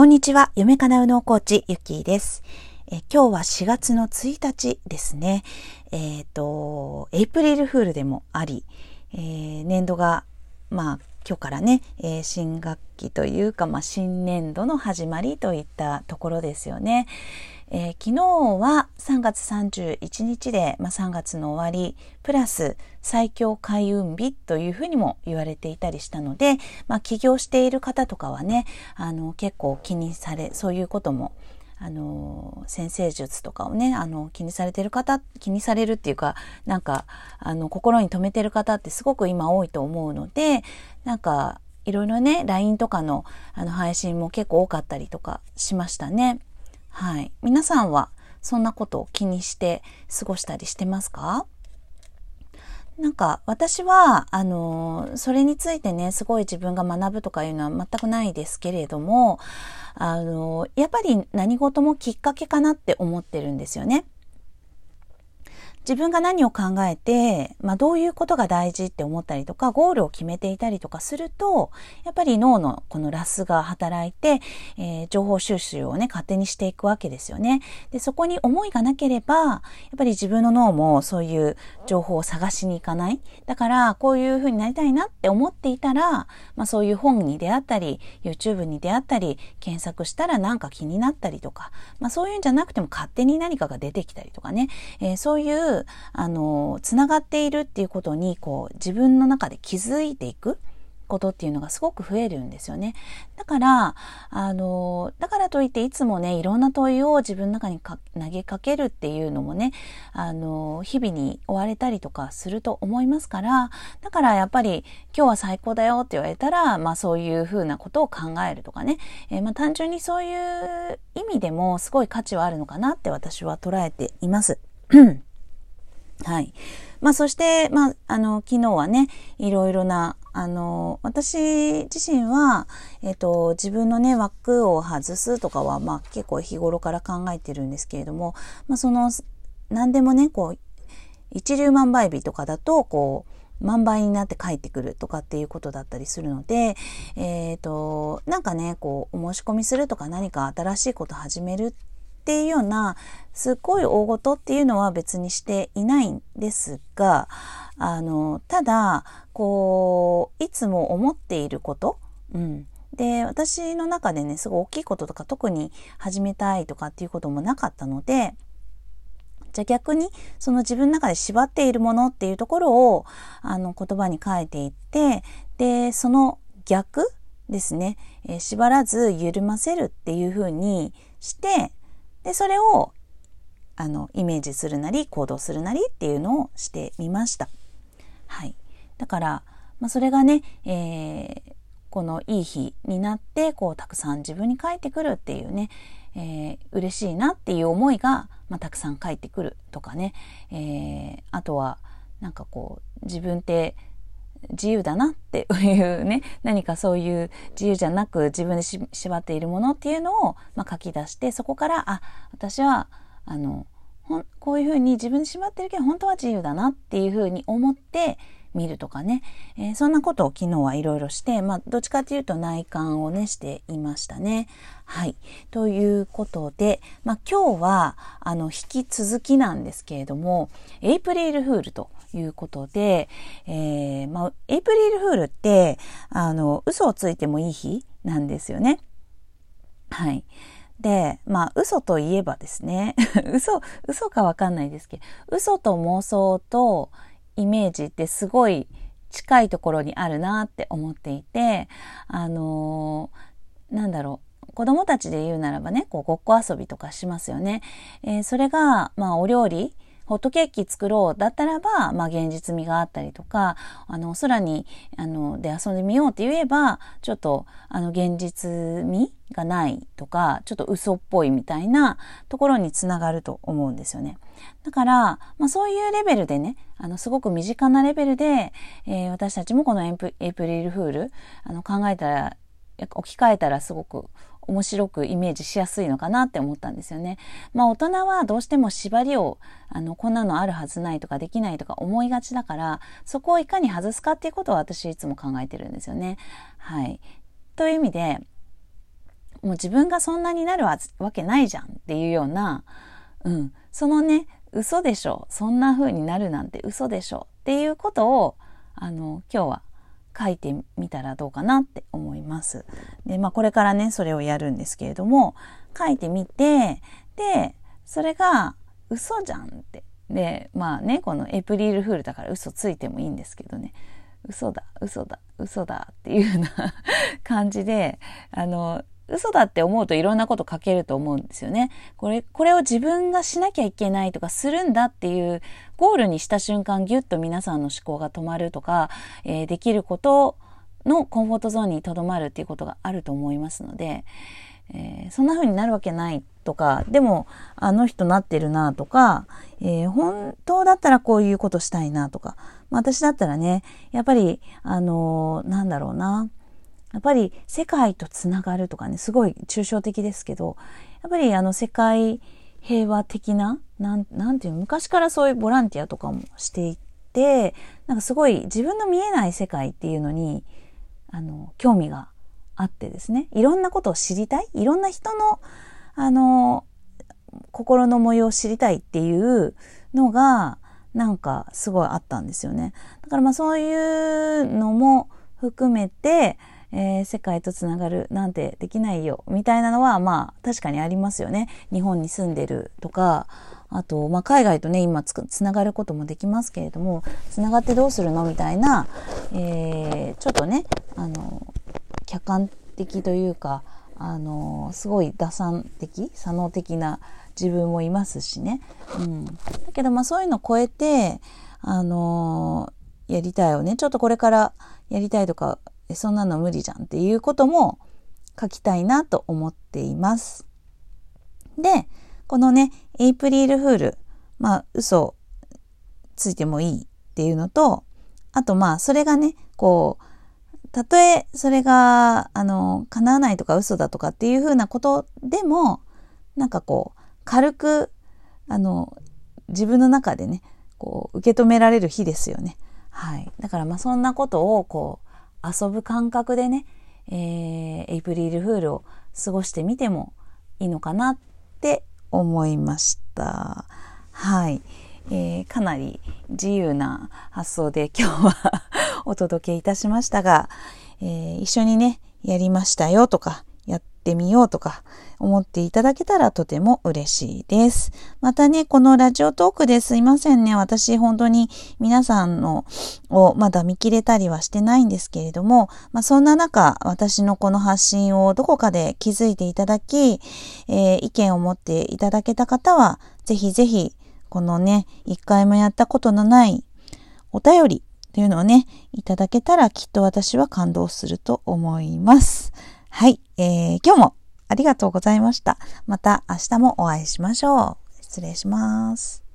こんにちは。夢かなうのコーチ、ゆきーです。え今日は4月の1日ですね。えっ、と、エイプリルフールでもあり、えー年度が、まあ、今日からね、えー新学期というか、まあ、新年度の始まりといったところですよね。えー昨日は3月31日で、まあ、3月の終わりプラス最強開運日というふうにも言われていたりしたので、まあ、起業している方とかはねあの結構気にされそういうこともあの先生術とかをねあの気にされてる方気にされるっていうかなんかあの心に留めてる方ってすごく今多いと思うのでなんかいろいろね LINE とかのあの配信も結構多かったりとかしましたね。はい。皆さんはそんなことを気にして過ごしたりしてますか？なんか私は、あの、それについてね、すごい自分が学ぶとかいうのは全くないですけれども、あの、やっぱり何事もきっかけかなって思ってるんですよね。自分が何を考えて、まあ、どういうことが大事って思ったりとか、ゴールを決めていたりとかすると、やっぱり脳のこのラスが働いて、えー情報収集をね、勝手にしていくわけですよね。で、そこに思いがなければ、やっぱり自分の脳もそういう情報を探しに行かない。だから、こういう風になりたいなって思っていたら、まあ、そういう本に出会ったり、YouTube に出会ったり、検索したらなんか気になったりとか、まあ、そういうんじゃなくても勝手に何かが出てきたりとかね、えーそういう、あの、つながっているっていうことに、こう、自分の中で気づいていく。ことっていうのがすごく増えるんですよね。だから、あの、だからといっていつもね、いろんな問いを自分の中に投げかけるっていうのもね、あの、日々に追われたりとかすると思いますから、だからやっぱり今日は最高だよって言われたら、まあそういうふうなことを考えるとかね、えーまあ単純にそういう意味でもすごい価値はあるのかなって私は捉えています。はい。まあ、そして、まあ、あの、昨日はね、いろいろな、あの、私自身は、えっと、自分のね、枠を外すとかは、まあ、結構日頃から考えてるんですけれども、まあ、その、何でもね、こう、一粒万倍日とかだと、こう、万倍になって帰ってくるとかっていうことだったりするので、えっ、と、なんかね、こう、お申し込みするとか何か新しいこと始めるっていうような、すっごい大事っていうのは別にしていないんですが、あの、ただ、こう、いつも思っていること、うん。で、私の中でね、すごい大きいこととか特に始めたいとかっていうこともなかったので、じゃあ逆にその自分の中で縛っているものっていうところをあの言葉に変えていってでその逆ですね、えー縛らず緩ませるっていうふうにしてでそれをあのイメージするなり行動するなりっていうのをしてみました。はい、だから、まあ、それがね、えーこのいい日になってこうたくさん自分に返ってくるっていうね、えー嬉しいなっていう思いが、まあ、たくさん返ってくるとかね、えーあとはなんかこう自分って自由だなっていうね何かそういう自由じゃなく自分でし縛っているものっていうのを、まあ、書き出してそこからあ私はあのほんこういうふうに自分で縛ってるけど本当は自由だなっていうふうに思って見るとかね、えーそんなことを昨日はいろいろして、まあ、どっちかというと内観をねしていましたね。はい。ということで、まあ、今日はあの引き続きなんですけれどもエイプリルフールということで、えーまあ、エイプリルフールってあの嘘をついてもいい日なんですよね。はい。で、まあ、嘘といえばですね、嘘、嘘かわかんないですけど、嘘と妄想とイメージってすごい近いところにあるなって思っていて、あのーなんだろう、子供たちで言うならばね、こう、ごっこ遊びとかしますよね。えーそれが、まあ、お料理、ホットケーキ作ろうだったらば、まあ、現実味があったりとか、あの、空に、あの、で遊んでみようって言えば、ちょっと、あの、現実味がないとか、ちょっと嘘っぽいみたいなところにつながると思うんですよね。だから、まあ、そういうレベルでね、あの、すごく身近なレベルで、えー私たちもこのエイプエイプリルフール、あの、考えたら、置き換えたらすごく面白くイメージしやすいのかなって思ったんですよね。まあ大人はどうしても縛りをあのこんなのあるはずないとかできないとか思いがちだからそこをいかに外すかっていうことを私いつも考えてるんですよね。はい。という意味でもう自分がそんなになるわけないじゃんっていうような、うん、そのね、嘘でしょ。そんな風になるなんて嘘でしょ。っていうことを、あの、今日は書いてみたらどうかなって思います。で、まあこれからね、それをやるんですけれども、書いてみて、で、それが嘘じゃんって。で、まあね、このエプリルフールだから嘘ついてもいいんですけどね。嘘だ、嘘だ、嘘だっていうような 感じで、あの、嘘だって思うといろんなこと書けると思うんですよね。これ、これを自分がしなきゃいけないとかするんだっていうゴールにした瞬間ギュッと皆さんの思考が止まるとか、えー、できることのコンフォートゾーンにとどまるっていうことがあると思いますので、えー、そんな風になるわけないとか、でもあの人なってるなとか、えー、本当だったらこういうことしたいなとか、まあ、私だったらね、やっぱり、あのー、なんだろうな、やっぱり世界とつながるとかね、すごい抽象的ですけど、やっぱりあの世界平和的な、なん、なんていうの、昔からそういうボランティアとかもしていて、なんかすごい自分の見えない世界っていうのに、あの、興味があってですね、いろんなことを知りたい、いろんな人の、あの、心の模様を知りたいっていうのが、なんかすごいあったんですよね。だからまあそういうのも含めて、えー、世界とつながるなんてできないよみたいなのはまあ確かにありますよね。日本に住んでるとかあと、まあ、海外とね今つつながることもできますけれどもつながってどうするのみたいな、えー、ちょっとねあの客観的というかあのすごい打算的左脳的な自分もいますしね。うん、だけどまあそういうのを超えてあのやりたいよねちょっとこれからやりたいとかそんなの無理じゃんっていうことも書きたいなと思っています。で、このね、エイプリルフール、まあ嘘ついてもいいっていうのと、あとまあそれがね、こう、たとえそれが、あの、叶わないとか嘘だとかっていうふうなことでも、なんかこう、軽く、あの、自分の中でね、こう、受け止められる日ですよね。はい。だからまあそんなことを、こう、遊ぶ感覚でね、えー、エイプリルフールを過ごしてみてもいいのかなって思いました。はい。えー、かなり自由な発想で 今日はお届けいたしましたが、えー、一緒にね、やりましたよとか、ってみようとか思っていただけたらとても嬉しいです。またね、このラジオトークですいませんね。私本当に皆さんのをまだ見切れたりはしてないんですけれども、まあ、そんな中、私のこの発信をどこかで気づいていただき、えー、意見を持っていただけた方は、ぜひぜひ、このね、一回もやったことのないお便りというのをね、いただけたらきっと私は感動すると思います。はい、えー、今日もありがとうございました。また明日もお会いしましょう。失礼します。